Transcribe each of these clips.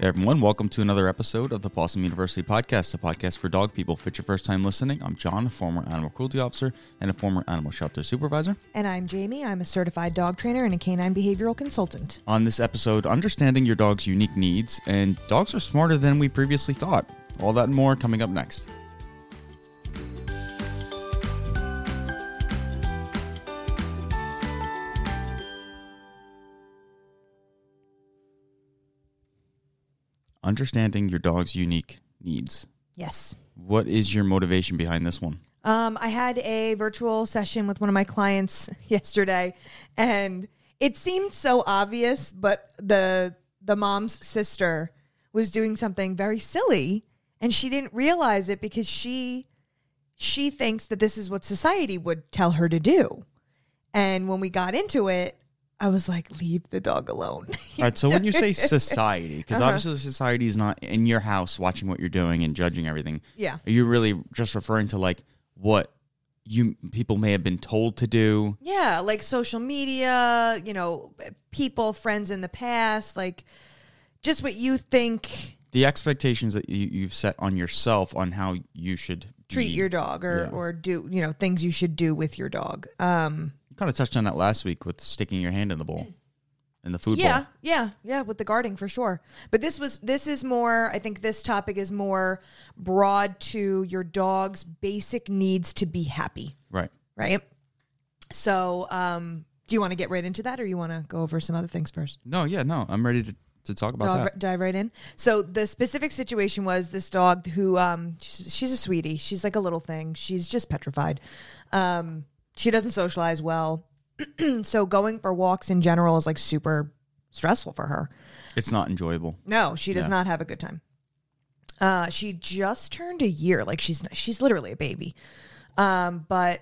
Hey everyone, welcome to another episode of the Possum University Podcast, a podcast for dog people. If it's your first time listening, I'm John, a former animal cruelty officer and a former animal shelter supervisor. And I'm Jamie. I'm a certified dog trainer and a canine behavioral consultant. On this episode, understanding your dog's unique needs, and dogs are smarter than we previously thought. All that and more coming up next. Understanding your dog's unique needs. Yes. What is your motivation behind this one? Um, I had a virtual session with one of my clients yesterday, and it seemed so obvious, but the the mom's sister was doing something very silly, and she didn't realize it because she she thinks that this is what society would tell her to do. And when we got into it, I was like, leave the dog alone. All right. So when you say society, because Uh-huh. obviously society is not in your house watching what you're doing and judging everything. yeah. Are you really just referring to like what you people may have been told to do? Yeah, like social media, you know, people, friends in the past, like just what you think The expectations that you, you've set on yourself on how you should treat be- your dog or Yeah. or do, you know, things you should do with your dog. Um kind of touched on that last week with sticking your hand in the bowl, in the food yeah, bowl. yeah, yeah, with the guarding for sure. But this was this is more I think this topic is more broad to your dog's basic needs to be happy, Right. right? So, um do you want to get right into that or you want to go over some other things first? No. Yeah. No. I'm ready to, to talk about dive, that. dive right in. So the specific situation was this dog who um she's, she's a sweetie. She's like a little thing. She's just petrified. Um she doesn't socialize well. so going for walks in general is like super stressful for her. It's not enjoyable. No, she does Yeah. not have a good time. Uh she just turned a year. Like she's she's literally a baby. Um but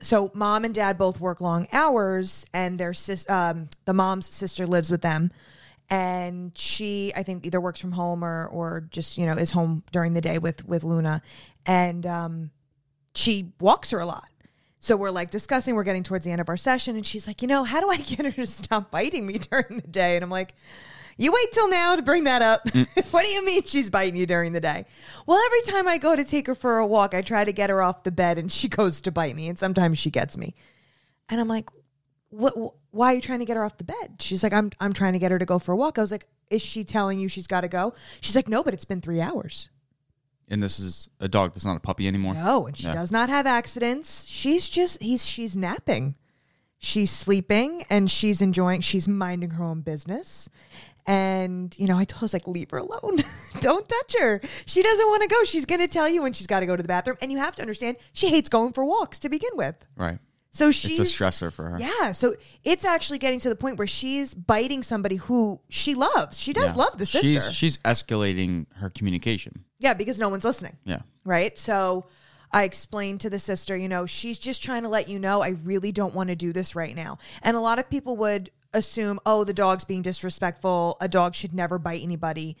so mom and dad both work long hours and their sis um the mom's sister lives with them and she I think either works from home or or just you know is home during the day with with Luna and um she walks her a lot. So we're like discussing, we're getting towards the end of our session, and she's like, you know, how do I get her to stop biting me during the day? And I'm like, you wait till now to bring that up. Mm. what do you mean she's biting you during the day? Well, every time I go to take her for a walk, I try to get her off the bed and she goes to bite me, and sometimes she gets me. And I'm like, what wh- why are you trying to get her off the bed? She's like, I'm I'm trying to get her to go for a walk. I was like, is she telling you she's got to go? She's like, no, but it's been three hours. And this is a dog that's not a puppy anymore. No, and she Yeah. does not have accidents. She's just he's she's napping. She's sleeping and she's enjoying she's minding her own business. And you know, I told her, I was like, leave her alone. Don't touch her. She doesn't want to go. She's gonna tell you when she's gotta go to the bathroom. And you have to understand she hates going for walks to begin with. Right. So she's It's a stressor for her. Yeah. So it's actually getting to the point where she's biting somebody who she loves. She does Yeah. love the sister. She's she's escalating her communication. yeah, because no one's listening. Yeah. right? So I explained to the sister, you know, she's just trying to let you know I really don't want to do this right now. And a lot of people would assume, oh, the dog's being disrespectful. A dog should never bite anybody.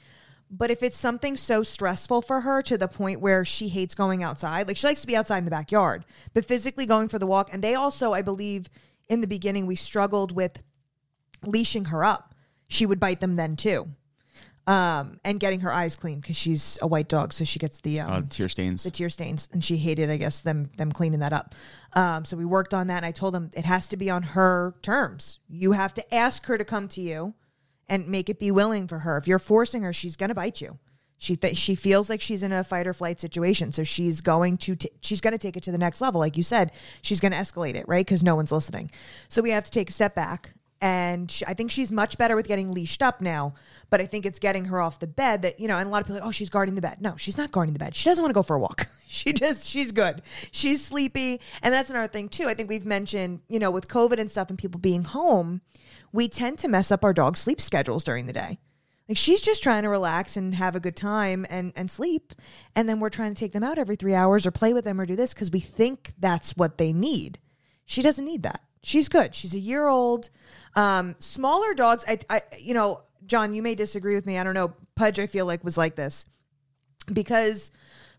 But if it's something so stressful for her to the point where she hates going outside, like she likes to be outside in the backyard, but physically going for the walk. And they also, I believe, in the beginning, we struggled with leashing her up. She would bite them then too. Um, and getting her eyes clean because she's a white dog, so she gets the um, Uh, tear stains. the tear stains and she hated i guess them them cleaning that up um, so we worked on that and i told them it has to be on her terms you have to ask her to come to you and make it be willing for her. If you're forcing her she's going to bite you. She th- she feels like she's in a fight or flight situation so she's going to t- she's going to take it to the next level. Like you said she's going to escalate it right? Because no one's listening. So we have to take a step back and she, I think she's much better with getting leashed up now. But I think it's getting her off the bed that you know. And a lot of people are like, oh, she's guarding the bed. No, she's not guarding the bed. She doesn't want to go for a walk. she just she's good. She's sleepy, and that's another thing too. I think we've mentioned you know with COVID and stuff and people being home, we tend to mess up our dog's sleep schedules during the day. Like she's just trying to relax and have a good time and and sleep, and then we're trying to take them out every three hours or play with them or do this because we think that's what they need. She doesn't need that. She's good. She's a year old. Um, smaller dogs, I, I, you know, John, you may disagree with me. I don't know. Pudge, I feel like was like this because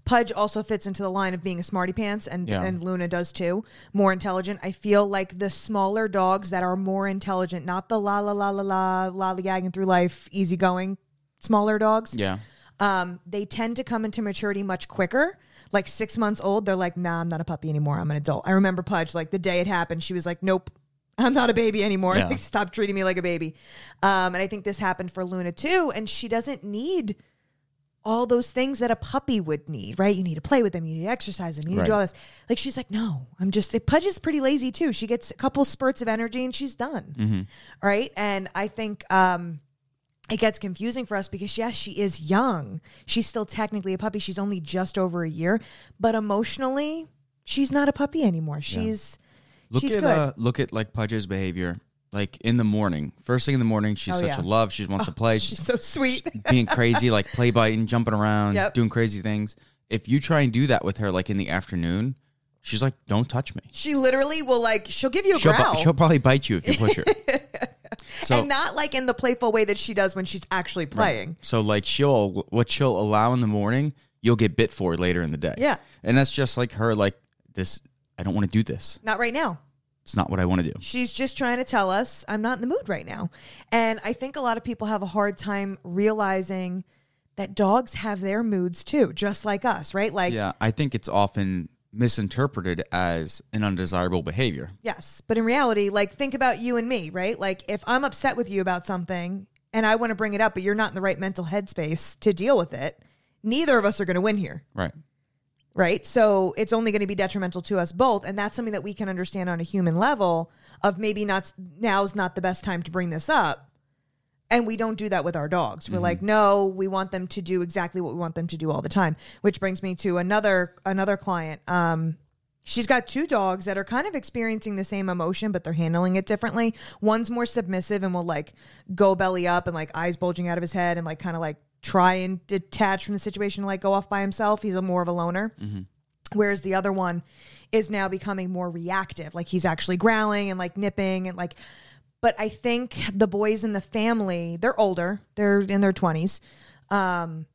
Pudge also fits into the line of being a smarty pants, and Yeah. and Luna does too. More intelligent. I feel like the smaller dogs that are more intelligent, not the la la la la la lollygagging through life, easygoing smaller dogs. Yeah. Um, they tend to come into maturity much quicker. Like six months old, they're like, nah, I'm not a puppy anymore. I'm an adult. I remember Pudge, like the day it happened, she was like, nope, I'm not a baby anymore. Yeah. Stop treating me like a baby. Um, and I think this happened for Luna too. And she doesn't need all those things that a puppy would need, right? You need to play with them, you need to exercise them, you need to do all this. Like she's like, no, I'm just. Pudge is pretty lazy too. She gets a couple spurts of energy and she's done, right? And I think um, it gets confusing for us because yes, she is young. She's still technically a puppy. She's only just over a year, but emotionally, she's not a puppy anymore. She's Look she's at good. uh, look at like Pudge's behavior. Like in the morning, first thing in the morning, she's Oh, such yeah. a love. She wants to play. she's She's so sweet. being crazy, like play biting, jumping around, Yep. doing crazy things. If you try and do that with her, like in the afternoon, she's like, "Don't touch me." she literally will like she'll give you a She'll, bu- growl. she'll probably bite you if you push her. so, and not like in the playful way that she does when she's actually playing. so like she'll what she'll allow in the morning, you'll get bit for later in the day. Yeah. and that's just like her. Like this, I don't want to do this. Not right now. It's not what I want to do. She's just trying to tell us I'm not in the mood right now. And I think a lot of people have a hard time realizing that dogs have their moods too, just like us, right? Like, Yeah, I think it's often misinterpreted as an undesirable behavior. yes. But in reality, like, think about you and me, right? Like, if I'm upset with you about something and I want to bring it up, but you're not in the right mental headspace to deal with it, neither of us are going to win here. Right. right? So it's only going to be detrimental to us both, and that's something that we can understand on a human level. Of maybe not now's not the best time to bring this up, and we don't do that with our dogs. We're like, no, we want them to do exactly what we want them to do all the time. Which brings me to another another client. Um, she's got two dogs that are kind of experiencing the same emotion, but they're handling it differently. One's more submissive and will like go belly up and like eyes bulging out of his head and like kind of like try and detach from the situation and like go off by himself. He's a more of a loner. Whereas the other one is now becoming more reactive. Like he's actually growling and like nipping and like but I think the boys in the family, they're older. They're in their 20s. Um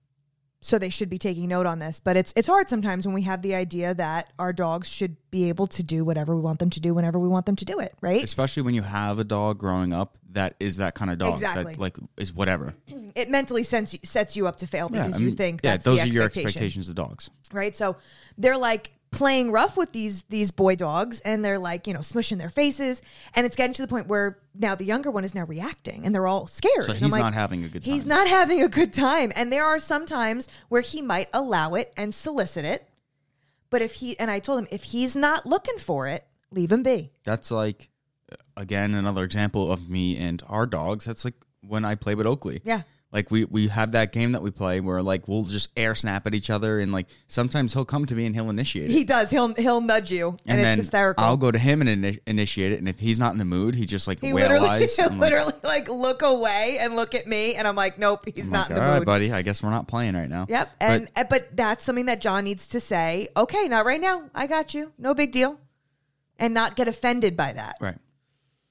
so they should be taking note on this. But it's it's hard sometimes when we have the idea that our dogs should be able to do whatever we want them to do whenever we want them to do it, right? Especially when you have a dog growing up that is that kind of dog Exactly. that like is whatever. It mentally sets you, sets you up to fail because I you think yeah, that's those the are your expectations of dogs. right? So they're like playing rough with these these boy dogs and they're like, you know, smushing their faces and it's getting to the point where now the younger one is now reacting and they're all scared. So he's like, not having a good time. He's not having a good time and there are some times where he might allow it and solicit it. But if he and I told him if he's not looking for it, leave him be. That's like again another example of me and our dogs. That's like when I play with Oakley. Yeah. Like we we have that game that we play where like we'll just air snap at each other and like sometimes he'll come to me and he'll initiate it. He does. He'll he'll nudge you and, and it's then hysterical. I'll go to him and ini- initiate it, and if he's not in the mood, he just like he whale literally, eyes. he'll I'm like, literally like look away and look at me, and I'm like, nope, he's I'm not like, in the all right, mood. buddy. I guess we're not playing right now. Yep. And uh, but that's something that John needs to say. Okay, not right now. I got you. No big deal. And not get offended by that. Right.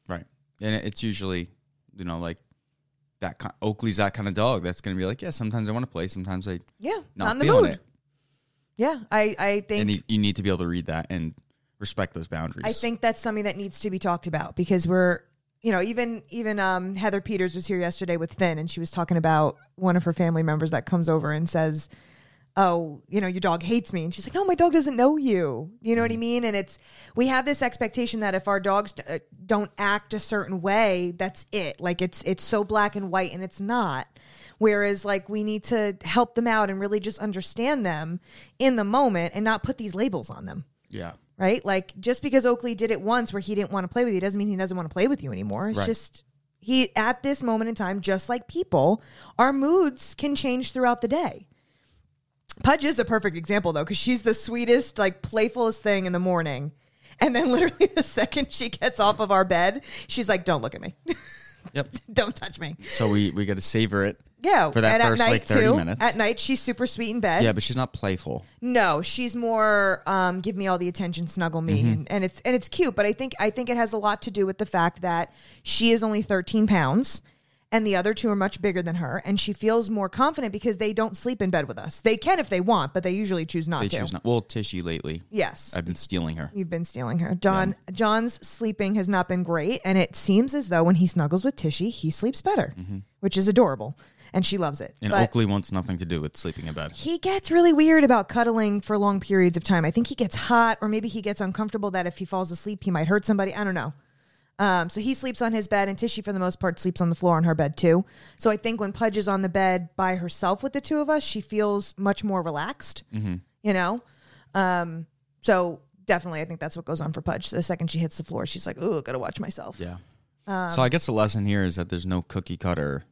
Right. And it's usually, you know, like that kind, Oakley's that kind of dog that's going to be like, yeah, sometimes I want to play, sometimes I Yeah. not, Not, in the mood. it. Yeah. I I think And you, you need to be able to read that and respect those boundaries. I think that's something that needs to be talked about because we're you know even even um, Heather Peters was here yesterday with Finn and she was talking about one of her family members that comes over and says oh you know your dog hates me and she's like no my dog doesn't know you you know what I Mm-hmm. mean and it's we have this expectation that if our dogs uh, don't act a certain way that's it like it's it's so black and white and it's not whereas like we need to help them out and really just understand them in the moment and not put these labels on them yeah. right? Like just because Oakley did it once where he didn't want to play with you doesn't mean he doesn't want to play with you anymore. It's Right. just he at this moment in time, just like people, our moods can change throughout the day. Pudge is a perfect example though, because she's the sweetest, like playfulest thing in the morning. And then literally the second she gets off of our bed, she's like, Don't look at me. Yep. Don't touch me. So we, we got to savor it. Yeah. For that and first, at night like, 30 too, minutes. At night she's super sweet in bed. Yeah, but she's not playful. No, she's more um, give me all the attention, snuggle me, Mm-hmm. and, and it's and it's cute. But I think I think it has a lot to do with the fact that she is only thirteen pounds, and the other two are much bigger than her, and she feels more confident because they don't sleep in bed with us. They can if they want, but they usually choose not They to. choose not. Well, Tishy lately. Yes, I've been stealing her. you've been stealing her. John John's sleeping has not been great, and it seems as though when he snuggles with Tishy, he sleeps better, Mm-hmm. which is adorable. and she loves it. And But- Oakley wants nothing to do with sleeping in bed. he gets really weird about cuddling for long periods of time. I think he gets hot, or maybe he gets uncomfortable that if he falls asleep, he might hurt somebody. I don't know. Um, so he sleeps on his bed, and Tishy, for the most part, sleeps on the floor on her bed too. So I think when Pudge is on the bed by herself with the two of us, she feels much more relaxed. You know, um, so definitely, I think that's what goes on for Pudge. The second she hits the floor, she's like, "Oh, gotta watch myself." Yeah. Um, so I guess the lesson here is that there's no cookie cutter,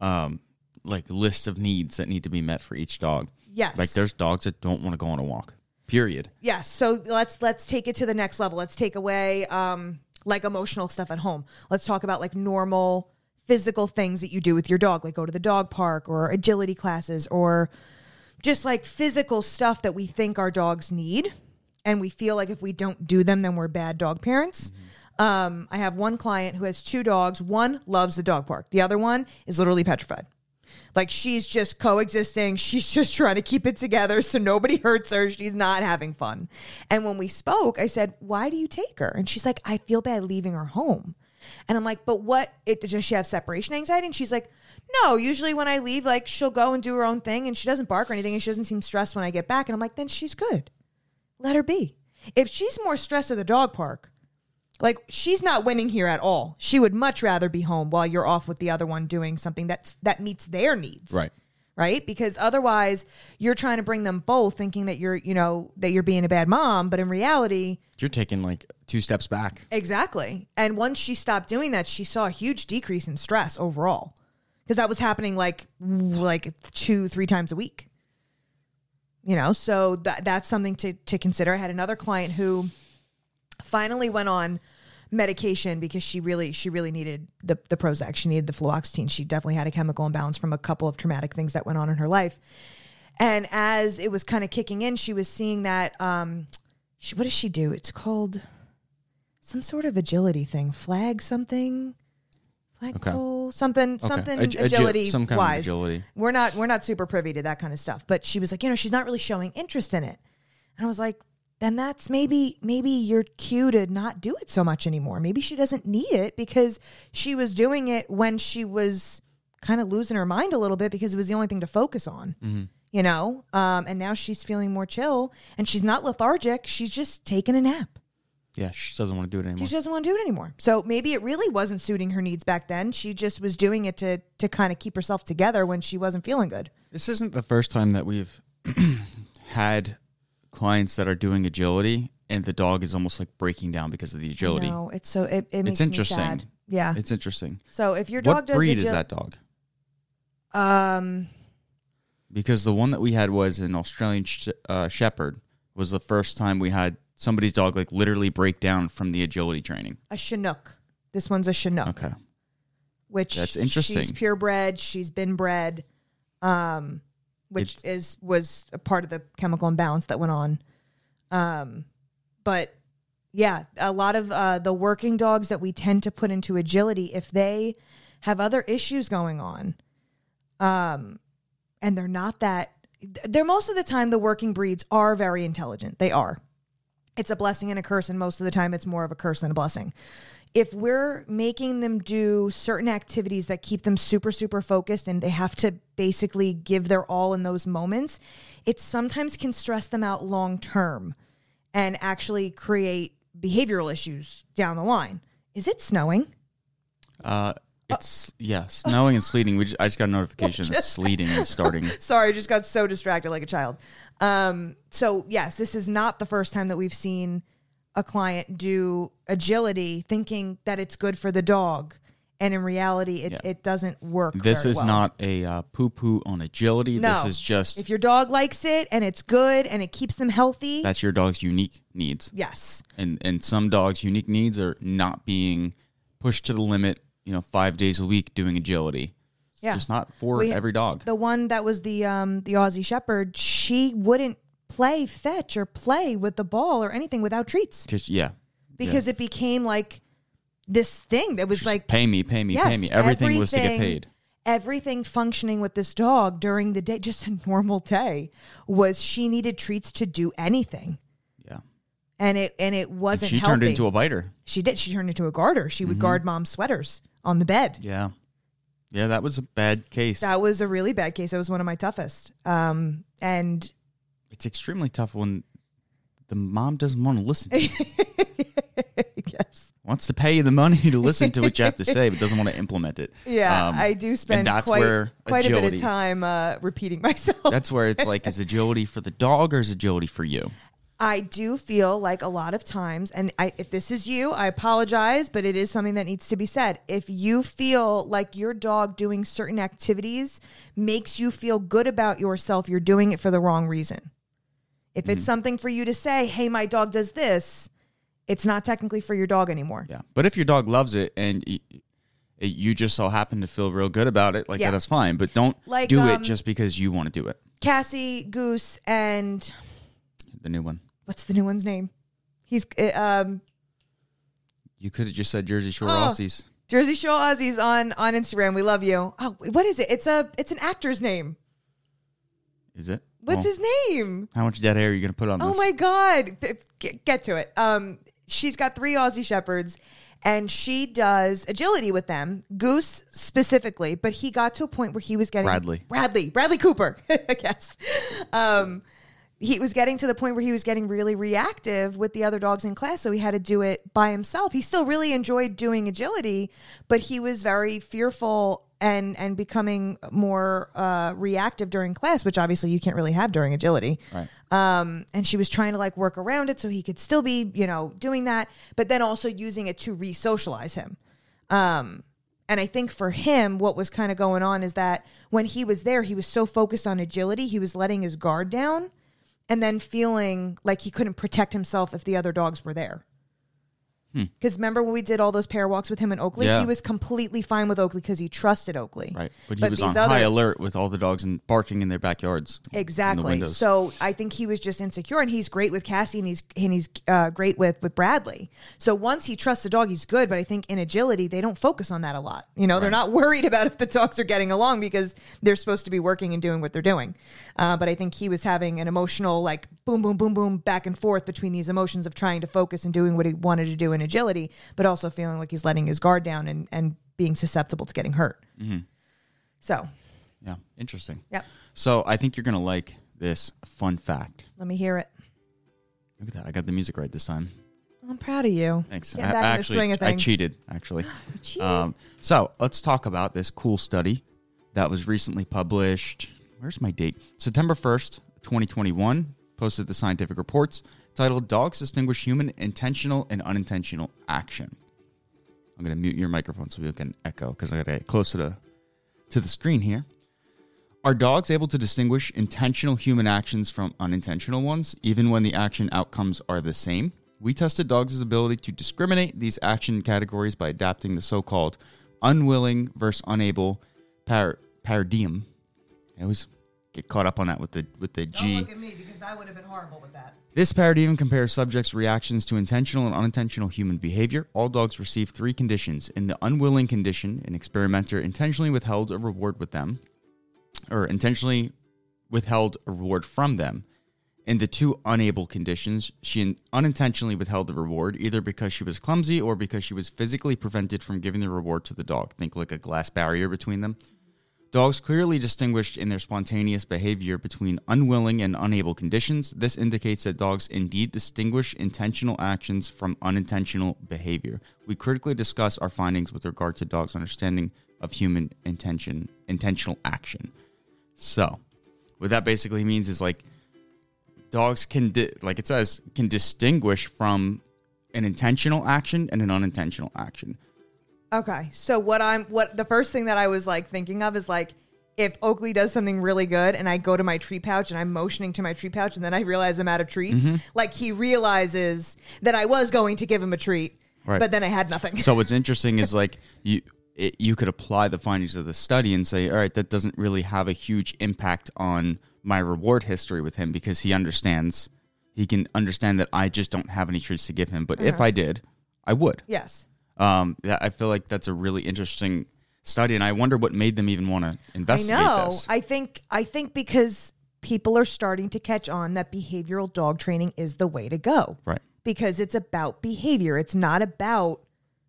um, like list of needs that need to be met for each dog. Yes. Like there's dogs that don't want to go on a walk. Period. Yes. So let's let's take it to the next level. Let's take away um like emotional stuff at home. Let's talk about like normal physical things that you do with your dog, like go to the dog park or agility classes or just like physical stuff that we think our dogs need and we feel like if we don't do them then we're bad dog parents. Um, I have one client who has two dogs. One loves the dog park. The other one is literally petrified. Like she's just coexisting. She's just trying to keep it together so nobody hurts her. She's not having fun. And when we spoke, I said, Why do you take her? And she's like, I feel bad leaving her home. And I'm like, But what? It, does she have separation anxiety? And she's like, No, usually when I leave, like she'll go and do her own thing and she doesn't bark or anything and she doesn't seem stressed when I get back. And I'm like, Then she's good. Let her be. If she's more stressed at the dog park, like she's not winning here at all. She would much rather be home while you're off with the other one doing something that's that meets their needs. Right. Right? Because otherwise you're trying to bring them both thinking that you're, you know, that you're being a bad mom, but in reality, You're taking like two steps back. exactly. And once she stopped doing that, she saw a huge decrease in stress overall. Because that was happening like like two, three times a week. You know, so that that's something to to consider. I had another client who finally went on medication because she really she really needed the the Prozac. She needed the fluoxetine. She definitely had a chemical imbalance from a couple of traumatic things that went on in her life. And as it was kind of kicking in, she was seeing that um she what does she do? It's called some sort of agility thing. Flag something. Flagpole, something, something Ag- agility some kind of agility. We're not we're not super privy to that kind of stuff. But she was like, you know, she's not really showing interest in it. And I was like, then that's maybe maybe your cue to not do it so much anymore. Maybe she doesn't need it because she was doing it when she was kind of losing her mind a little bit because it was the only thing to focus on. Mm-hmm. You know, um, and now she's feeling more chill and she's not lethargic. She's just taking a nap. Yeah, she doesn't want to do it anymore. She doesn't want to do it anymore. So maybe it really wasn't suiting her needs back then. She just was doing it to to kind of keep herself together when she wasn't feeling good. This isn't the first time that we've had clients that are doing agility and the dog is almost like breaking down because of the agility. No, it's so it, it makes It's interesting. me sad. Yeah. It's interesting. so if your dog What does breed is that dog? Um, Because the one that we had was an Australian sh- uh, Shepherd. Was the first time we had somebody's dog like literally break down from the agility training. a Chinook. This one's a Chinook, Okay. which That's interesting. She's purebred. She's been bred, um, which It's- is was a part of the chemical imbalance that went on. Um, but yeah, a lot of uh, the working dogs that we tend to put into agility, if they have other issues going on, um, and they're not that, they're most of the time the working breeds are very intelligent. They are. It's a blessing and a curse, and most of the time it's more of a curse than a blessing. If we're making them do certain activities that keep them super, super focused and they have to basically give their all in those moments, it sometimes can stress them out long term and actually create behavioral issues down the line. Is it snowing? Uh, it's yeah, snowing and sleeting. We just, I just got a notification that sleeting is starting. Sorry, I just got so distracted like a child. Um, so yes, this is not the first time that we've seen a client do agility thinking that it's good for the dog. And in reality, it, Yeah. it doesn't work. This very is well. not a uh, poo poo on agility. No. This is just If your dog likes it and it's good and it keeps them healthy, that's your dog's unique needs. yes. And and some dogs' unique needs are not being pushed to the limit. You know, five days a week doing agility. It's Yeah. just not for We- every dog. The one that was the um the Aussie Shepherd, she wouldn't play fetch or play with the ball or anything without treats Because yeah, because it became like this thing that was Just like pay me, pay me, Yes, pay me. Everything, was to get everything- paid. everything functioning with this dog during the day, just a normal day, was she needed treats to do anything, Yeah, and it and it wasn't. she healthy. turned into a Mm-hmm. biter. She did. She turned into a garter. She would guard mom's sweaters on the bed. Yeah, Yeah, that was a bad case. That was a really bad case. That was one of my toughest. Um, and it's extremely tough when the mom doesn't want to listen. To you. yes, Wants to pay you the money to listen to what you have to say, but doesn't want to implement it. yeah, Um, I do spend that's quite where quite a bit of time uh, repeating myself. That's where it's like, is agility for the dog or is agility for you? I do feel like a lot of times, and I, if this is you, I apologize, but it is something that needs to be said. If you feel like your dog doing certain activities makes you feel good about yourself, you're doing it for the wrong reason. If Mm-hmm. it's something for you to say, hey, my dog does this, it's not technically for your dog anymore. Yeah. But if your dog loves it and y- you just so happen to feel real good about it, like Yeah. that is fine. But don't Like, do um, it just because you want to do it. Cassie, Goose, and The new one. What's the new one's name? He's uh, um, You could have just said Jersey Shore Oh. Aussies. Jersey Shore Aussies on on Instagram. We love you. Oh, what is it? It's a it's an actor's name. Is it? What's Well, his name? How much dead hair are you going to put on Oh this? my god! Get, get to it. Um, she's got three Aussie shepherds, and she does agility with them. Goose specifically, but he got to a point where he was getting Bradley. Bradley, Bradley Cooper. I guess. Um, he was getting to the point where he was getting really reactive with the other dogs in class, so he had to do it by himself. He still really enjoyed doing agility, but he was very fearful and and becoming more uh, reactive during class, which obviously you can't really have during agility. Right. Um, and she was trying to like work around it so he could still be, you know, doing that, but then also using it to re-socialize him. Um, and I think for him, what was kind of going on is that when he was there, he was so focused on agility, he was letting his guard down and then feeling like he couldn't protect himself if the other dogs were there. Because remember when we did all those pair walks with him in Oakley? Hmm. Yeah. He was completely fine with Oakley because he trusted Oakley. Right. But he was on high alert with all the dogs and barking in their backyards. in the Exactly. windows. So I think he was just insecure, and he's great with Cassie, and he's and he's uh, great with with Bradley. So once he trusts the dog, he's good. But I think in agility, they don't focus on that a lot. You know, they're not worried about if the dogs are getting along because they're supposed to be working and doing what they're doing. Uh, but I think he was having an emotional like boom, boom, boom, boom, back and forth between these emotions of trying to focus and doing what he wanted to do in agility, but also feeling like he's letting his guard down and and being susceptible to getting hurt. So, yeah. Interesting. yep. So I think you're going to like this fun fact. Let me hear it. Look at that. I got the music right this time. I'm proud of you. Thanks. Getting I, back in the actually, swing of I cheated, actually. cheated. Um, so let's talk about this cool study that was recently published. Where's my date? September 1st, 2021, posted the scientific reports titled Dogs Distinguish Human Intentional and Unintentional Action. I'm going to mute your microphone so we don't get an echo because I got to get close to the, to the screen here. Are dogs able to distinguish intentional human actions from unintentional ones, even when the action outcomes are the same? We tested dogs' ability to discriminate these action categories by adapting the so called unwilling versus unable par- paradigm. I always get caught up on that with the with the G. Look at me because I would have been horrible with that. This paradigm compares subjects' reactions to intentional and unintentional human behavior. All dogs receive three conditions. In the unwilling condition, an experimenter intentionally withheld a reward with them, or intentionally withheld a reward from them. In the two unable conditions, she unintentionally withheld the reward either because she was clumsy or because she was physically prevented from giving the reward to the dog. Think like a glass barrier between them. Dogs clearly distinguished in their spontaneous behavior between unwilling and unable conditions. This indicates that dogs indeed distinguish intentional actions from unintentional behavior. We critically discuss our findings with regard to dogs' understanding of human intention, intentional action. So, what that basically means is like dogs can, di- like it says, can distinguish from an intentional action and an unintentional action. Okay, so what I'm what the first thing that I was like thinking of is like if Oakley does something really good and I go to my treat pouch and I'm motioning to my treat pouch and then I realize I'm out of treats, Mm-hmm. like he realizes that I was going to give him a treat, Right. but then I had nothing. So what's interesting is like you it, you could apply the findings of the study and say, all right, that doesn't really have a huge impact on my reward history with him because he understands he can understand that I just don't have any treats to give him. But if I did, I would. yes. Um, yeah, I feel like that's a really interesting study, and I wonder what made them even want to investigate I know. this. I think I think because people are starting to catch on that behavioral dog training is the way to go. right. because it's about behavior. It's not about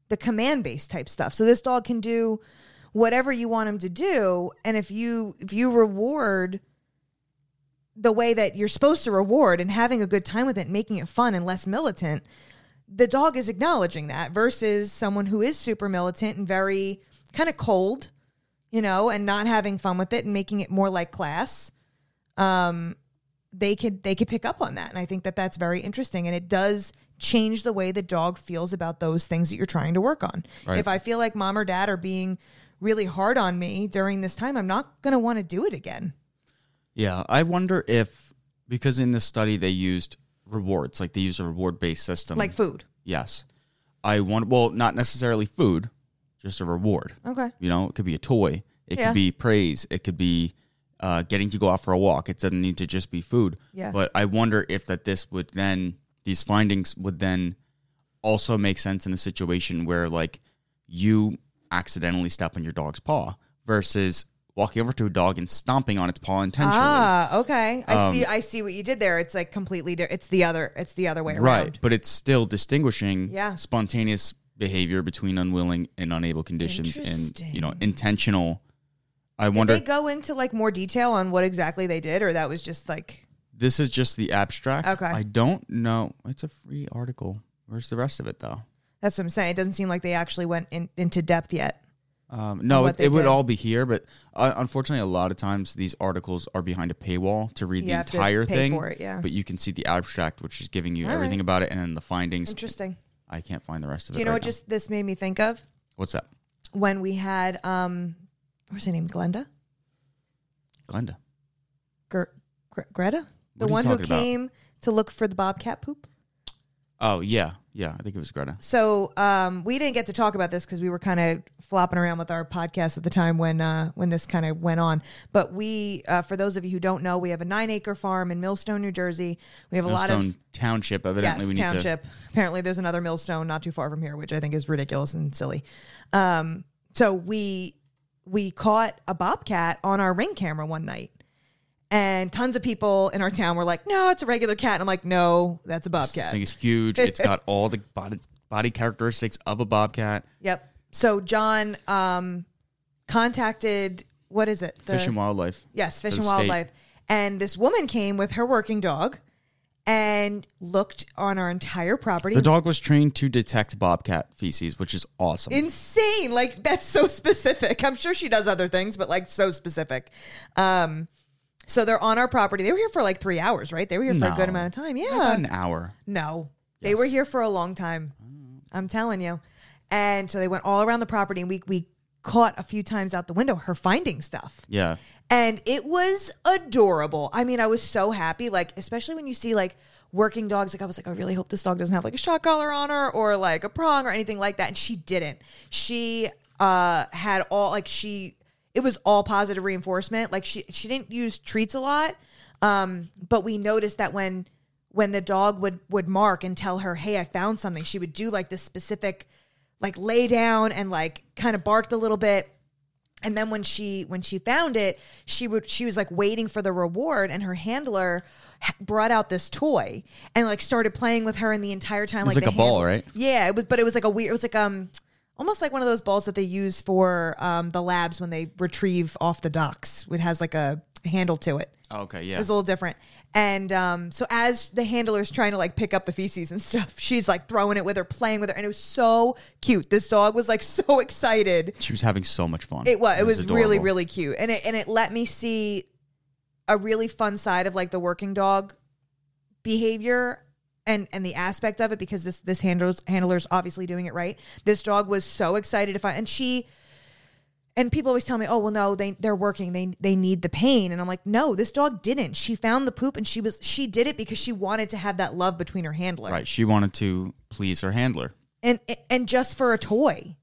the command based type stuff. So this dog can do whatever you want him to do and if you if you reward the way that you're supposed to reward and having a good time with it making it fun and less militant the dog is acknowledging that versus someone who is super militant and very kind of cold you know and not having fun with it and making it more like class um they could they could pick up on that. And i think that that's very interesting. And it does change the way the dog feels about those things that you're trying to work on. Right. if i feel like mom or dad are being really hard on me during this time i'm not going to want to do it again. Yeah, I wonder if because in this study they used rewards, like they use a reward based system. like food yes, I want. Well, not necessarily food, just a reward. okay You know, it could be a toy. It Yeah. could be praise. It could be uh, getting to go out for a walk. It doesn't need to just be food. Yeah. But I wonder if that this would then these findings would then also make sense in a situation where like you accidentally step on your dog's paw versus walking over to a dog and stomping on its paw intentionally. ah okay i Um, see i see what you did there it's like completely di- it's the other it's the other way around Right, but it's still distinguishing Yeah. spontaneous behavior between unwilling and unable conditions and you know intentional. I did wonder they go into like more detail on what exactly they did or that was just like this is just the abstract. Okay. I don't know. It's a free article. Where's the rest of it though? that's what i'm saying it doesn't seem like they actually went in, into depth yet Um, no, it, it would all be here, but uh, unfortunately, a lot of times these articles are behind a paywall to read You the have to entire pay thing. for it, yeah. But you can see the abstract, which is giving you All everything right. about it, and then the findings. interesting I can't find the rest of do it. you know right what just this made me think of. What's that? when we had um what's her name glenda Glenda. Gre- Gre- greta the What are you one who talking about? came to look for the bobcat poop Oh yeah, yeah. I think it was Greta. so um, we didn't get to talk about this because we were kind of flopping around with our podcast at the time when uh, when this kind of went on. But we, uh, for those of you who don't know, we have a nine acre farm in Millstone, New Jersey. We have a lot of Township. Evidently, yes, we need township. Apparently, there's another millstone not too far from here, which I think is ridiculous and silly. Um, so we we caught a bobcat on our ring camera one night, and tons of people in our town were like, "No, it's a regular cat." And I'm like, "No, that's a to. This bobcat." thing is huge. It's got all the body body characteristics of a bobcat. Yep. So John um, contacted what is it? The- Fish and Wildlife. Yes, Fish and the state. Wildlife. And this woman came with her working dog and looked on our entire property. The dog was trained to detect bobcat feces, which is awesome. insane. Like that's so specific. I'm sure she does other things, but like so specific. Um, so they're on our property. They were here for like three hours, right? They were here for a good amount of time. Yeah. an hour. No, they were here for a long time. I'm telling you. And so they went all around the property, and we we caught a few times out the window her finding stuff. Yeah. And it was adorable. I mean, I was so happy, like, especially when you see like working dogs. Like, I was like, I really hope this dog doesn't have like a shot collar on her or like a prong or anything like that. And she didn't. She uh had all like she it was all positive reinforcement. Like she she didn't use treats a lot. Um, but we noticed that when when the dog would would mark and tell her, "Hey, I found something," she would do like this specific like lay down and like kind of barked a little bit and then when she when she found it she would she was like waiting for the reward and her handler brought out this toy and like started playing with her and the entire time was like like the a ball, right? yeah it was but it was like a weird it was like um almost like one of those balls that they use for um the labs when they retrieve off the docks it has like a handle to it Okay. Yeah. It was a little different. And um, so as the handler's trying to like pick up the feces and stuff, she's like throwing it with her, playing with her, and it was so cute. This dog was like so excited. She was having so much fun. It was it was really really cute, and it and it let me see a really fun side of like the working dog behavior and and the aspect of it because this this handler's handler's obviously doing it right. This dog was so excited to find, and she and people always tell me, "Oh, well, no, they they're working. They they need the pain." And I'm like, "No, this dog didn't. She found the poop, and she was she did it because she wanted to have that love between her handler, Right. She wanted to please her handler. and and just for a toy."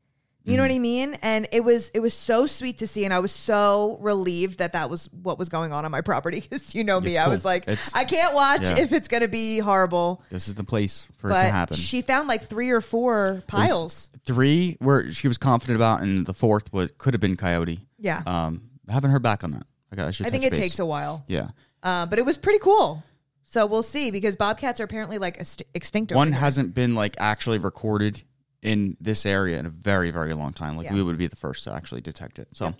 You know what I mean? And it was it was so sweet to see, and I was so relieved that that was what was going on on my property because you know me, It's I cool. was like, It's- I can't watch Yeah. if it's gonna be horrible. This is the place for it to happen. she found like three or four piles. Three where she was confident about, and the fourth was could have been coyote. Yeah, Um, I haven't heard back on that. Okay, I, should I think it base. takes a while. Yeah. Uh, but it was pretty cool. So we'll see because bobcats are apparently like ext- extinct. One hasn't been like actually recorded in this area in a very, very long time. Like Yeah. we would be the first to actually detect it. So,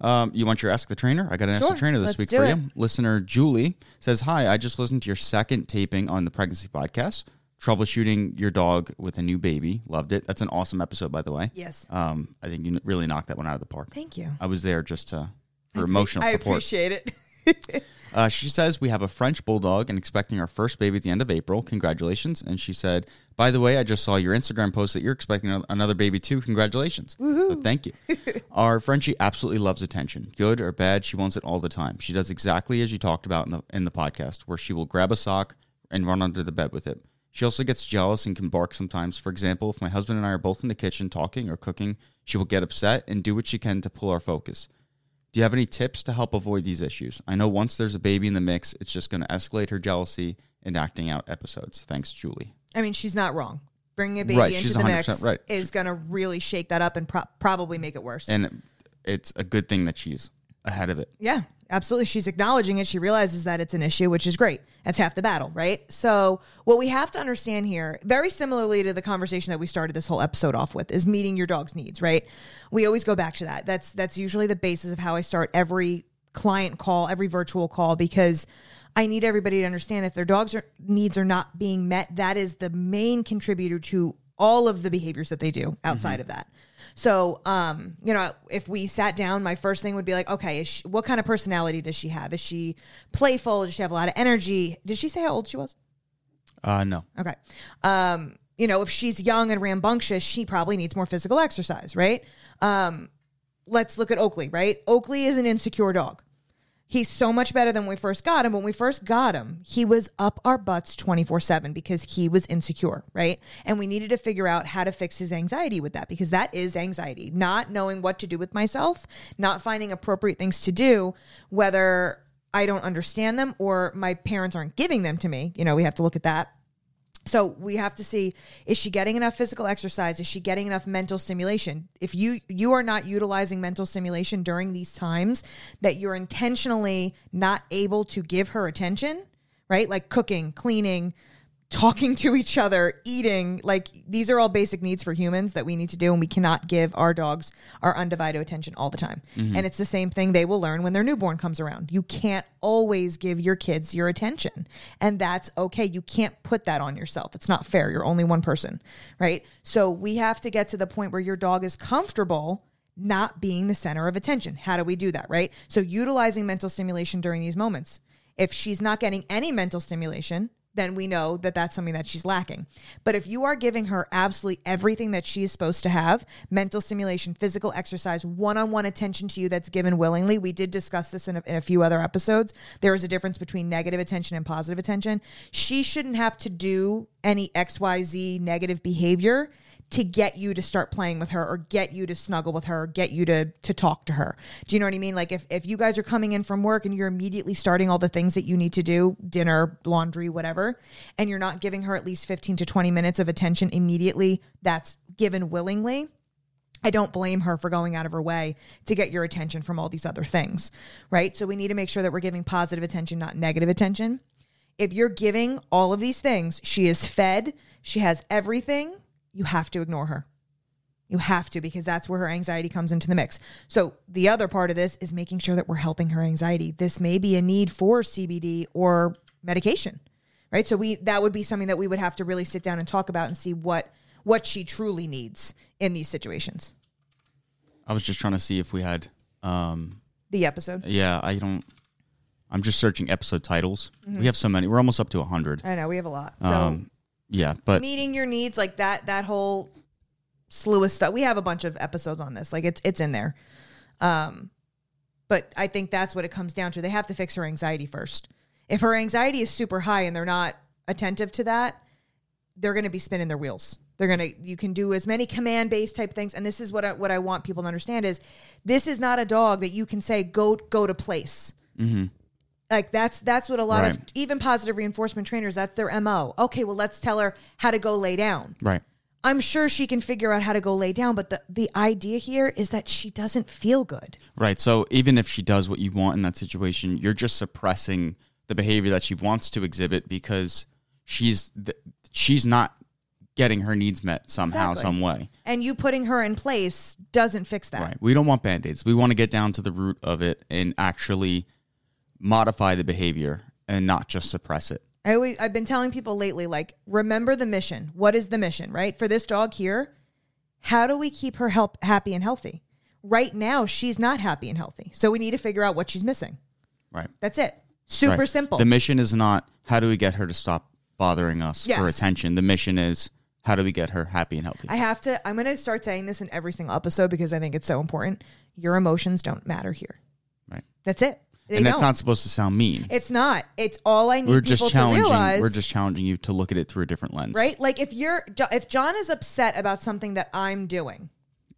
um, you want your Ask the Trainer? I got an Ask the Trainer this week for it. you. Listener Julie says, Hi, I just listened to your second taping on the pregnancy podcast, troubleshooting your dog with a new baby. Loved it. That's an awesome episode, by the way. Yes. Um, I think you really knocked that one out of the park. Thank you. I was there just to, for emotional I support. appreciate it. Uh, she says we have a French bulldog and expecting our first baby at the end of April. Congratulations! And she said, by the way, I just saw your Instagram post that you're expecting another baby too. Congratulations! So thank you. our Frenchie absolutely loves attention, good or bad. She wants it all the time. She does exactly as you talked about in the in the podcast, where she will grab a sock and run under the bed with it. She also gets jealous and can bark sometimes. For example, if my husband and I are both in the kitchen talking or cooking, she will get upset and do what she can to pull our focus. Do you have any tips to help avoid these issues? I know once there's a baby in the mix, it's just going to escalate her jealousy and acting out episodes. Thanks, Julie. I mean, she's not wrong. Bringing a baby Right, into the mix right. is going to really shake that up and pro- probably make it worse. And it's a good thing that she's ahead of it. Yeah, absolutely. She's acknowledging it. She realizes that it's an issue, which is great. That's half the battle, right? So, what we have to understand here, very similarly to the conversation that we started this whole episode off with, is meeting your dog's needs, right? We always go back to that. That's that's usually the basis of how I start every client call, every virtual call because I need everybody to understand if their dog's are, needs are not being met, that is the main contributor to all of the behaviors that they do outside mm-hmm. of that. So, um, you know, if we sat down, my first thing would be like, okay, is she, what kind of personality does she have? Is she playful? Does she have a lot of energy? Did she say how old she was? Uh, no. Okay. Um, you know, if she's young and rambunctious, she probably needs more physical exercise, right? Um, let's look at Oakley, right? Oakley is an insecure dog. He's so much better than when we first got him. When we first got him, he was up our butts 24 7 because he was insecure, right? And we needed to figure out how to fix his anxiety with that because that is anxiety. Not knowing what to do with myself, not finding appropriate things to do, whether I don't understand them or my parents aren't giving them to me. You know, we have to look at that. So we have to see is she getting enough physical exercise? Is she getting enough mental stimulation? If you you are not utilizing mental stimulation during these times that you're intentionally not able to give her attention, right? Like cooking, cleaning, talking to each other, eating, like these are all basic needs for humans that we need to do and we cannot give our dogs our undivided attention all the time. Mm-hmm. And it's the same thing they will learn when their newborn comes around. You can't always give your kids your attention. And that's okay. You can't put that on yourself. It's not fair. You're only one person, right? So we have to get to the point where your dog is comfortable not being the center of attention. How do we do that, right? So utilizing mental stimulation during these moments. If she's not getting any mental stimulation, then we know that that's something that she's lacking. But if you are giving her absolutely everything that she is supposed to have mental stimulation, physical exercise, one on one attention to you that's given willingly, we did discuss this in a, in a few other episodes. There is a difference between negative attention and positive attention. She shouldn't have to do any XYZ negative behavior to get you to start playing with her or get you to snuggle with her or get you to to talk to her. Do you know what I mean? Like if if you guys are coming in from work and you're immediately starting all the things that you need to do, dinner, laundry, whatever, and you're not giving her at least 15 to 20 minutes of attention immediately, that's given willingly. I don't blame her for going out of her way to get your attention from all these other things, right? So we need to make sure that we're giving positive attention, not negative attention. If you're giving all of these things, she is fed, she has everything, you have to ignore her. You have to because that's where her anxiety comes into the mix. So the other part of this is making sure that we're helping her anxiety. This may be a need for CBD or medication, right? So we that would be something that we would have to really sit down and talk about and see what what she truly needs in these situations. I was just trying to see if we had. Um, The episode. yeah, I don't. I'm just searching episode titles. Mm-hmm. We have so many. We're almost up to 100. I know we have a lot. So Um, yeah, but meeting your needs like that that whole slew of stuff. We have a bunch of episodes on this. Like it's it's in there. Um but i think that's what it comes down to. They have to fix her anxiety first. If her anxiety is super high and they're not attentive to that they're going to be spinning their wheels. They're going to you can do as many command based type things. And this is what I, what I want people to understand is this is not a dog that you can say go go to place like that's that's what a lot of even positive reinforcement trainers that's their mo okay well let's tell her how to go lay down right. i'm sure she can figure out how to go lay down but the, the idea here is that she doesn't feel good Right. So even if she does what you want in that situation, you're just suppressing the behavior that she wants to exhibit because she's th- she's not getting her needs met somehow, Exactly. some way. And you putting her in place doesn't fix that. Right. We don't want band aids. We want to get down to the root of it and actually modify the behavior and not just suppress it. I always, I've been telling people lately, like, remember the mission. What is the mission, right? For this dog here, how do we keep her help happy and healthy? Right now, she's not happy and healthy. So we need to figure out what she's missing. Right. That's it. Super Right. simple. The mission is not how do we get her to stop bothering us for attention. The mission is how do we get her happy and healthy. I have to, I'm going to start saying this in every single episode because I think it's so important. Your emotions don't matter here. right. That's it. They and that's don't. not supposed to sound mean. it's not. It's all I need We're people just to challenging. realize. We're just challenging you to look at it through a different lens, right? Like if you're, if John is upset about something that I'm doing,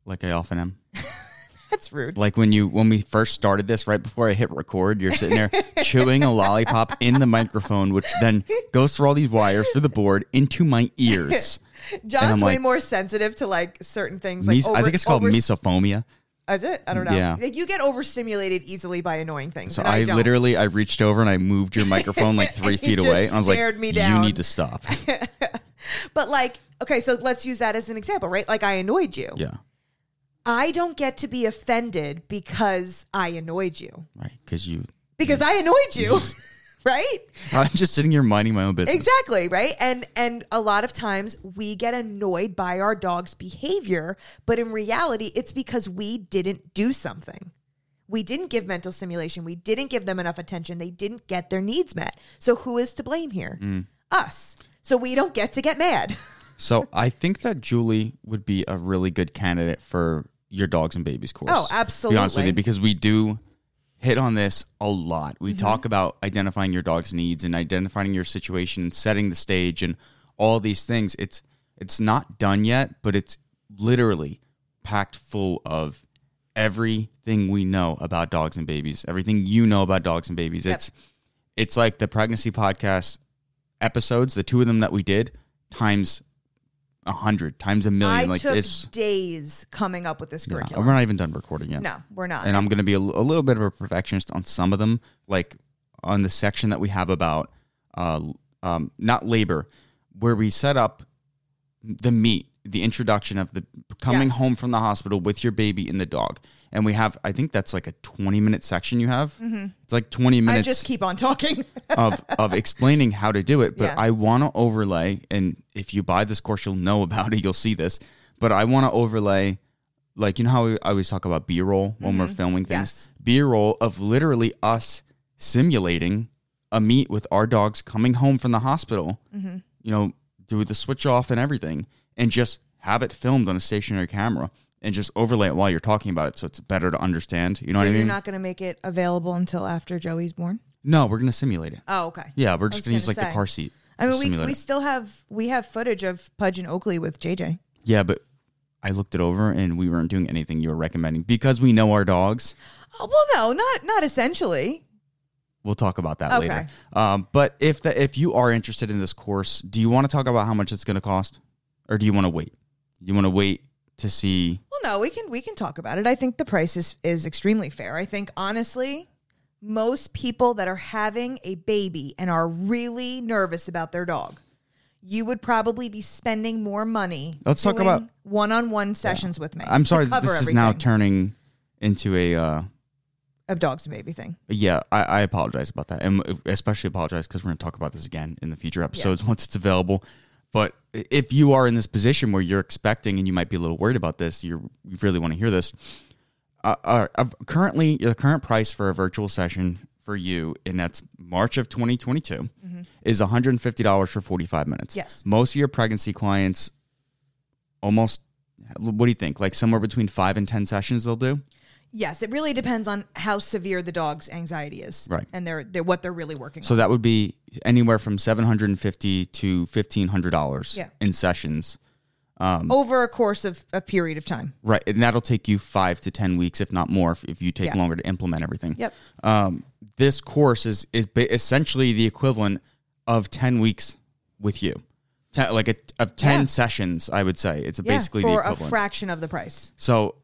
Like I often am. that's rude. Like when you when we first started this, right before I hit record, you're sitting there chewing a lollipop in the microphone, which then goes through all these wires through the board into my ears. John's way like- more sensitive to like certain things. Like Mes- I think it's called over- misophonia. Is it? I don't know. Yeah. Like you get overstimulated easily by annoying things. So I, I, literally I reached over and I moved your microphone like three feet away, and I was like, me "You need to stop." But like, okay, so let's use that as an example, right? Like I annoyed you. yeah, I don't get to be offended because I annoyed you. right. Because you, Because I annoyed you. Right? I'm just sitting here minding my own business. Exactly, right? And and a lot of times we get annoyed by our dog's behavior, but in reality it's because we didn't do something. We didn't give mental stimulation. We didn't give them enough attention. They didn't get their needs met. So who is to blame here? Mm. Us. So we don't get to get mad. So I think that Julie would be a really good candidate for your dogs and babies course. Oh, To be honest with absolutely. you, because we do hit on this a lot. We Mm-hmm. talk about identifying your dog's needs and identifying your situation and setting the stage and all these things. It's it's not done yet, but it's literally packed full of everything we know about dogs and babies, everything you know about dogs and babies. Yep. It's it's like the pregnancy podcast episodes, the two of them that we did, times a hundred, times a million. I like took it's days coming up with this yeah, curriculum. we're not even done recording yet. no, we're not. And I'm going to be a, a little bit of a perfectionist on some of them, like on the section that we have about uh, um, not labor, where we set up the meet, the introduction of the coming Yes. home from the hospital with your baby and the dog. And we have, I think that's like a 20 minute section you have. Mm-hmm. It's like 20 minutes. I just keep on talking. of of explaining how to do it, but Yeah. I want to overlay and if you buy this course you'll know about it, you'll see this. But I want to overlay like you know how we, I always talk about B-roll when we're mm-hmm. filming things. Yes. B-roll of literally us simulating a meet with our dogs coming home from the hospital. Mm-hmm. You know, do the switch off and everything and just have it filmed on a stationary camera and just overlay it while you're talking about it so it's better to understand. You know so what I mean? you're not going to make it available until after Joey's born? no, we're going to simulate it. Oh, okay. Yeah, we're just going to use like the car seat. I mean, we, we it. still have we have footage of Pudge and Oakley with JJ. Yeah, but I looked it over and we weren't doing anything you were recommending because we know our dogs. Oh, well, no, not not essentially. We'll talk about that Okay. later. Um, but if the, if you are interested in this course, do you want to talk about how much it's going to cost, or do you want to wait? You want to wait to see? Well, no, we can we can talk about it. I think the price is is extremely fair. I think honestly, most people that are having a baby and are really nervous about their dog, you would probably be spending more money. Let's talk about- one-on-one sessions with me. I'm sorry, this is now turning into a. Uh, a dogs and baby thing. yeah, I, I apologize about that, and especially apologize because we're going to talk about this again in the future episodes once it's available. But if you are in this position where you're expecting and you might be a little worried about this, you really want to hear this. Uh, uh, currently, the current price for a virtual session for you, and that's March of 2022, is $150 for 45 minutes. Yes. Most of your pregnancy clients, almost, what do you think? Like somewhere between five and 10 sessions they'll do? Yes, it really depends on how severe the dog's anxiety is, Right. And they're, they're what they're really working So on. that would be anywhere from seven hundred and fifty to fifteen hundred dollars Yeah. in sessions, over a course of a period of time. right? And that'll take you five to ten weeks, if not more, if, if you take Yeah. longer to implement everything. Yep. Um, this course is is essentially the equivalent of ten weeks with you, Ten, like a, of ten Yeah. sessions. I would say it's Yeah, basically the for a fraction of the price. so,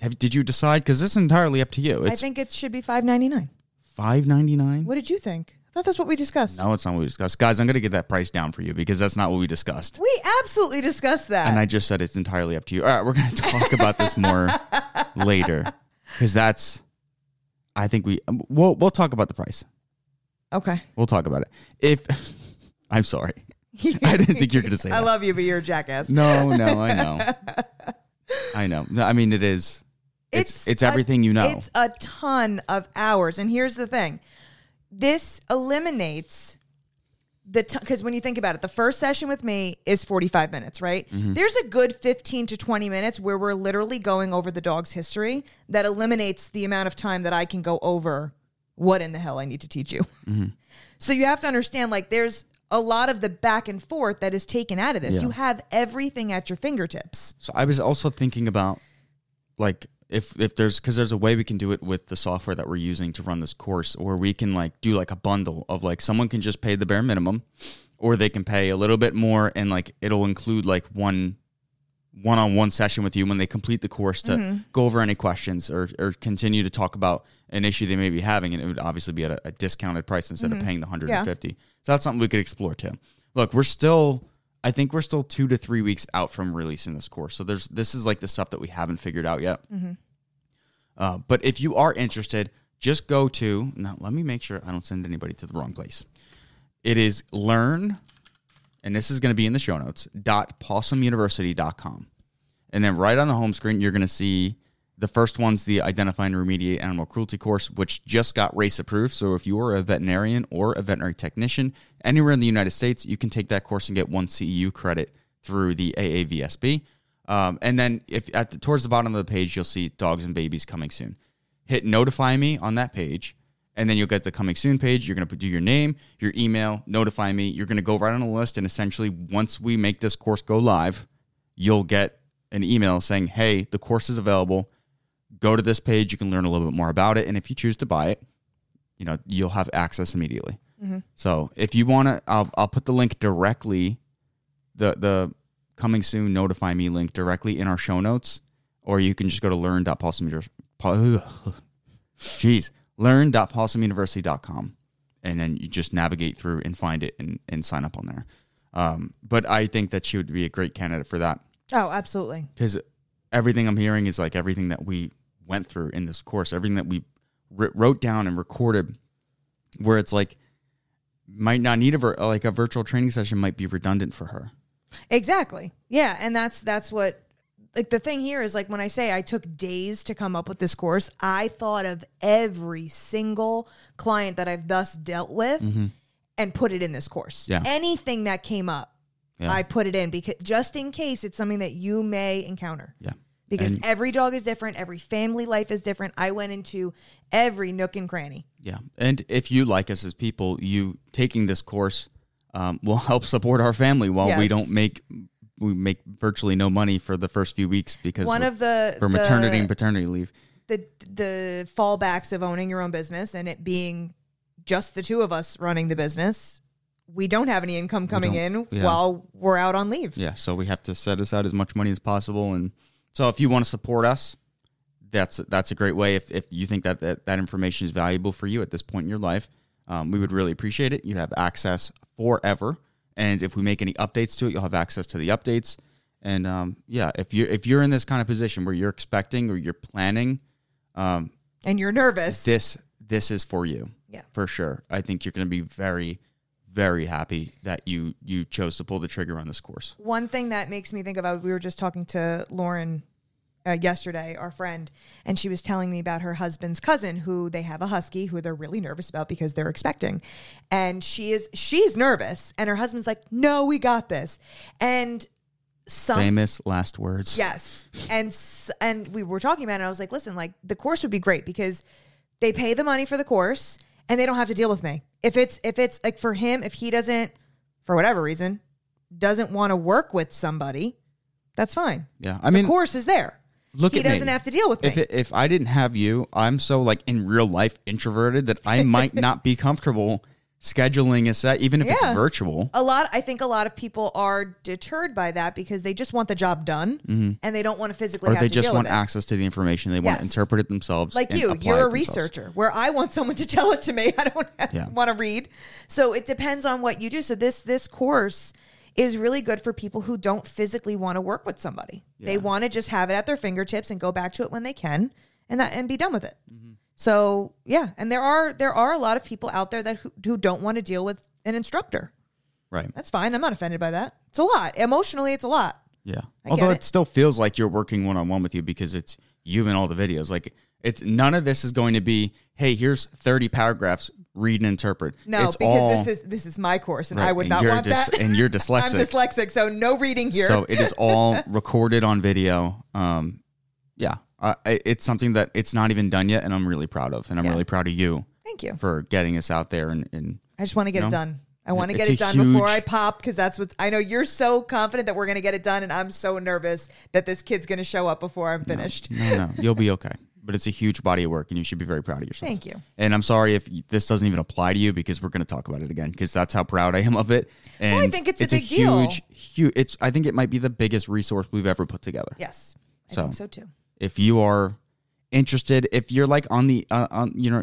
have, did you decide? Because this is entirely up to you. I It's think it should be five ninety nine. five ninety nine. What did you think? I thought that's what we discussed. No, it's not what we discussed. Guys, I'm going to get that price down for you because that's not what we discussed. We absolutely discussed that. And I just said it's entirely up to you. All right, we're going to talk about this more later because that's, I think we, um, we'll, we'll talk about the price. okay. We'll talk about it. If, I'm sorry. I didn't think you were going to say I that. love you, but you're a jackass. no, no, I know. I know. No, I mean, it is. It's it's, a- everything you know. It's a ton of hours. And here's the thing this eliminates the because when you think about it, the first session with me is 45 minutes, right? Mm-hmm. There's a good 15 to 20 minutes where we're literally going over the dog's history that eliminates the amount of time that I can go over what in the hell I need to teach you. Mm-hmm. So you have to understand like there's a lot of the back and forth that is taken out of this. Yeah. You have everything at your fingertips. So I was also thinking about like if if there's because there's a way we can do it with the software that we're using to run this course, or we can like do like a bundle of like someone can just pay the bare minimum, or they can pay a little bit more and like it'll include like one one on one session with you when they complete the course to mm-hmm. go over any questions or, or continue to talk about an issue they may be having and it would obviously be at a, a discounted price instead of mm-hmm. paying the 150 so that's something we could explore too. Look we're still i think we're still two to three weeks out from releasing this course. So there's this is like the stuff that we haven't figured out yet. Uh, but if you are interested just go to now let me make sure i don't send anybody to the wrong place. It is learn and this is going to be in the show notes dot possumuniversity.com and then right on the home screen you're going to see the first one's the identify and remediate animal cruelty course which just got race approved so if you are a veterinarian or a veterinary technician anywhere in the united states you can take that course and get one ceu credit through the aavsb um, and then if at the, towards the bottom of the page you'll see dogs and babies coming soon hit notify me on that page and then you'll get the coming soon page. You're going to do your name, your email, notify me. You're going to go right on the list. And essentially, once we make this course go live, you'll get an email saying, hey, the course is available. Go to this page. You can learn a little bit more about it. And if you choose to buy it, you know, you'll have access immediately. So if you want to, I'll, I'll put the link directly, the, the coming soon notify me link directly in our show notes, or you can just go to learn.possumuniversity. Jeez, learn.possumuniversity.com and then you just navigate through and find it and, and sign up on there. Um, but I think that she would be a great candidate for that Oh, absolutely. because everything I'm hearing is like everything that we went through in this course, everything that we wrote down and recorded, where it's like might not need a vir- like a virtual training session might be redundant for her. Exactly. Yeah, and that's that's what like the thing here is like when I say I took days to come up with this course, I thought of every single client that I've thus dealt with and put it in this course. Mm-hmm. Yeah. Anything that came up, Yeah. I put it in because just in case it's something that you may encounter. Yeah. Because And- every dog is different, every family life is different. I went into every nook and cranny. Yeah. And if you like us as people, you taking this course um, will help support our family while we don't make we make virtually no money for the first few weeks because One of the for maternity the- and paternity leave. the the fallbacks of owning your own business and it being just the two of us running the business, we don't have any income coming in yeah. while we're out on leave. Yeah, so we have to set aside as much money as possible, and so if you want to support us, that's that's a great way. If, if you think that, that that information is valuable for you at this point in your life, um, we would really appreciate it. You have access forever, and if we make any updates to it, you'll have access to the updates. And um, yeah, if you if you're in this kind of position where you're expecting or you're planning, um, And you're nervous. this this is for you. Yeah. for sure. I think you're going to be very very happy that you you chose to pull the trigger on this course. One thing that makes me think about we were just talking to Lauren uh, yesterday, our friend, and she was telling me about her husband's cousin who they have a husky who they're really nervous about because they're expecting. And she is she's nervous and her husband's like, "No, we got this." And some Famous last words. Yes, and and we were talking about it. And I was like, listen, like the course would be great because they pay the money for the course and they don't have to deal with me. If it's if it's like for him, if he doesn't, for whatever reason, doesn't want to work with somebody, that's fine. Yeah, I mean, The course is there. look he at me. doesn't have to deal with me. If it, if I didn't have you, I'm so like in real life introverted that I might not be comfortable scheduling a set, even if Yeah. it's virtual. a lot i think a lot of people are deterred by that because they just want the job done and they don't want to physically Mm-hmm. Or have they to just deal want with it. access to the information. They want to Yes. interpret it themselves. like and you apply you're a themselves. researcher where i want someone to tell it to me i don't Yeah. want to read so it depends on what you do so this this course is really good for people who don't physically want to work with somebody they want to just have it at their fingertips and go back to it when they can and that and be done with it Mm-hmm. So yeah and there are there are a lot of people out there that who, who don't want to deal with an instructor Right. that's fine i'm not offended by that it's a lot emotionally it's a lot Yeah. I Although it. it. still feels like you're working one on one with you because it's you and all the videos. Like it's none of this is going to be, hey, here's 30 paragraphs, read and interpret. no it's because all, this is this is my course and right, i would not want that And you're dyslexic. i'm dyslexic. dyslexic so no reading here So it is all recorded on video. Um, yeah, uh, it's something that it's not even done yet, and I'm really proud of, and I'm Yeah. really proud of you thank you for getting us out there. And, and I just want to get You it done. I want to get it a done before I pop because that's what I know. You're so confident that we're going to get it done, and I'm so nervous that this kid's going to show up before I'm finished. no, no, you'll be okay. But it's a huge body of work, and you should be very proud of yourself. Thank you. And I'm sorry if this doesn't even apply to you because we're going to talk about it again because that's how proud I am of it. And I think it's a big deal. huge, huge. It's I think it might be the biggest resource we've ever put together. Yes, I So- think so too. If you are interested if you're like on the uh, on you know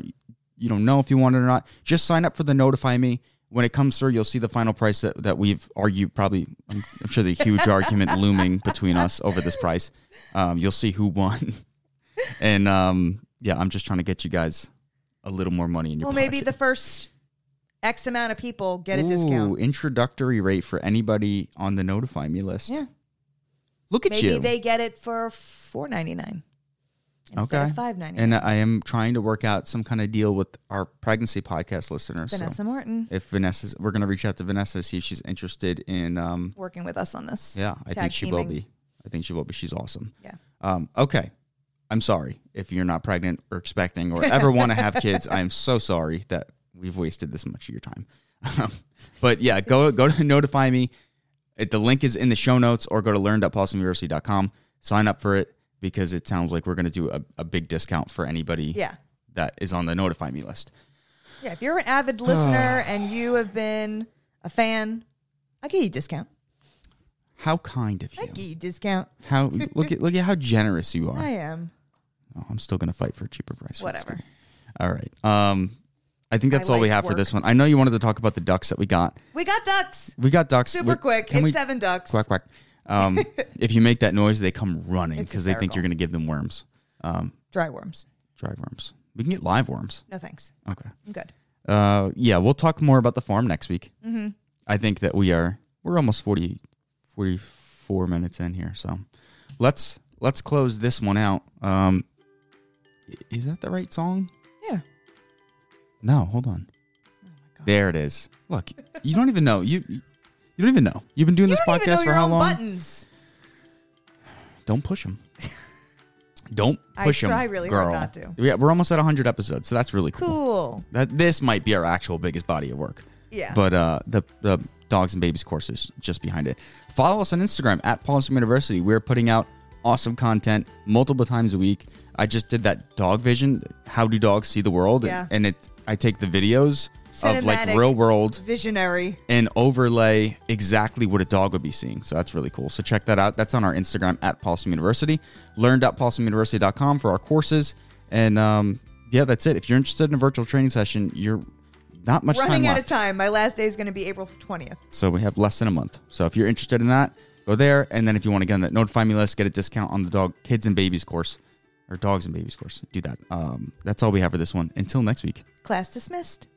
you don't know if you want it or not just sign up for the notify me. When it comes through you'll see the final price that, that we've argued probably I'm, I'm sure the huge argument looming between us over this price. Um, you'll see who won. And um, yeah i'm just trying to get you guys a little more money in your Well, maybe the first X amount of people get a Ooh, discount. introductory rate for anybody on the notify me list. Yeah, look at maybe you they get it for four ninety nine instead Okay. of five ninety and i am trying to work out some kind of deal with our pregnancy podcast listeners so- Vanessa Merten if Vanessa's, we're gonna reach out to Vanessa to see if she's interested in. Um, working with us on this. yeah, I think she will be. I think she will be. She's awesome. Yeah. Um, okay, I'm sorry if you're not pregnant or expecting or ever want to have kids. I am so sorry that we've wasted this much of your time. but yeah, go go to notify me. It, the link is in the show notes, or go to learn.paulsonuniversity.com. Sign up for it because it sounds like we're gonna do a, a big discount for anybody Yeah. that is on the notify me list. Yeah, if you're an avid listener and you have been a fan, I'll give you a discount. How kind of I'll you. give you a discount. How look at look at how generous you are. I am. Oh, I'm still gonna fight for a cheaper price. Whatever. All right. Um, I think that's all we have for work. this one. I know you wanted to talk about the ducks that we got. We got ducks. We got ducks. Super We- quick. It's we seven ducks. quack quack? Um, if you make that noise, they come running because they think you're gonna give them worms. Um, Dry worms. dry worms. We can get live worms. No thanks. Okay. I'm good. Uh, yeah, we'll talk more about the farm next week. Mm-hmm. I think that we are we're almost 40, 44 minutes in here, so let's let's close this one out. Um, is that the right song? No, hold on. Oh my God. There it is. Look, you don't even know. You you don't even know. You've been doing You this don't even know podcast for your how own long? buttons. Don't push them. don't I push them. I try really hard girl. not to. Yeah, we're almost at 100 episodes, so that's really cool. Cool. That this might be our actual biggest body of work. Yeah. But uh, the the dogs and babies course is just behind it. Follow us on Instagram at Paulson University. We're putting out awesome content multiple times a week. I just did that dog vision. How do dogs see the world? Yeah. And it I take the videos of like Cinematic. real world Visionary. and overlay exactly what a dog would be seeing. So that's really cool. So check that out. That's on our Instagram at Paulson University. Learn.paulsomuniversity.com for our courses. And um, yeah, that's it. If you're interested in a virtual training session, you're not much Running time out left. of time. My last day is going to be April 20th. So we have less than a month. So if you're interested in that, go there. And then if you want to get on that notify me list, get a discount on the dog kids and babies course or dogs and babies course. Do that. Um, that's all we have for this one. Until next week. Class dismissed.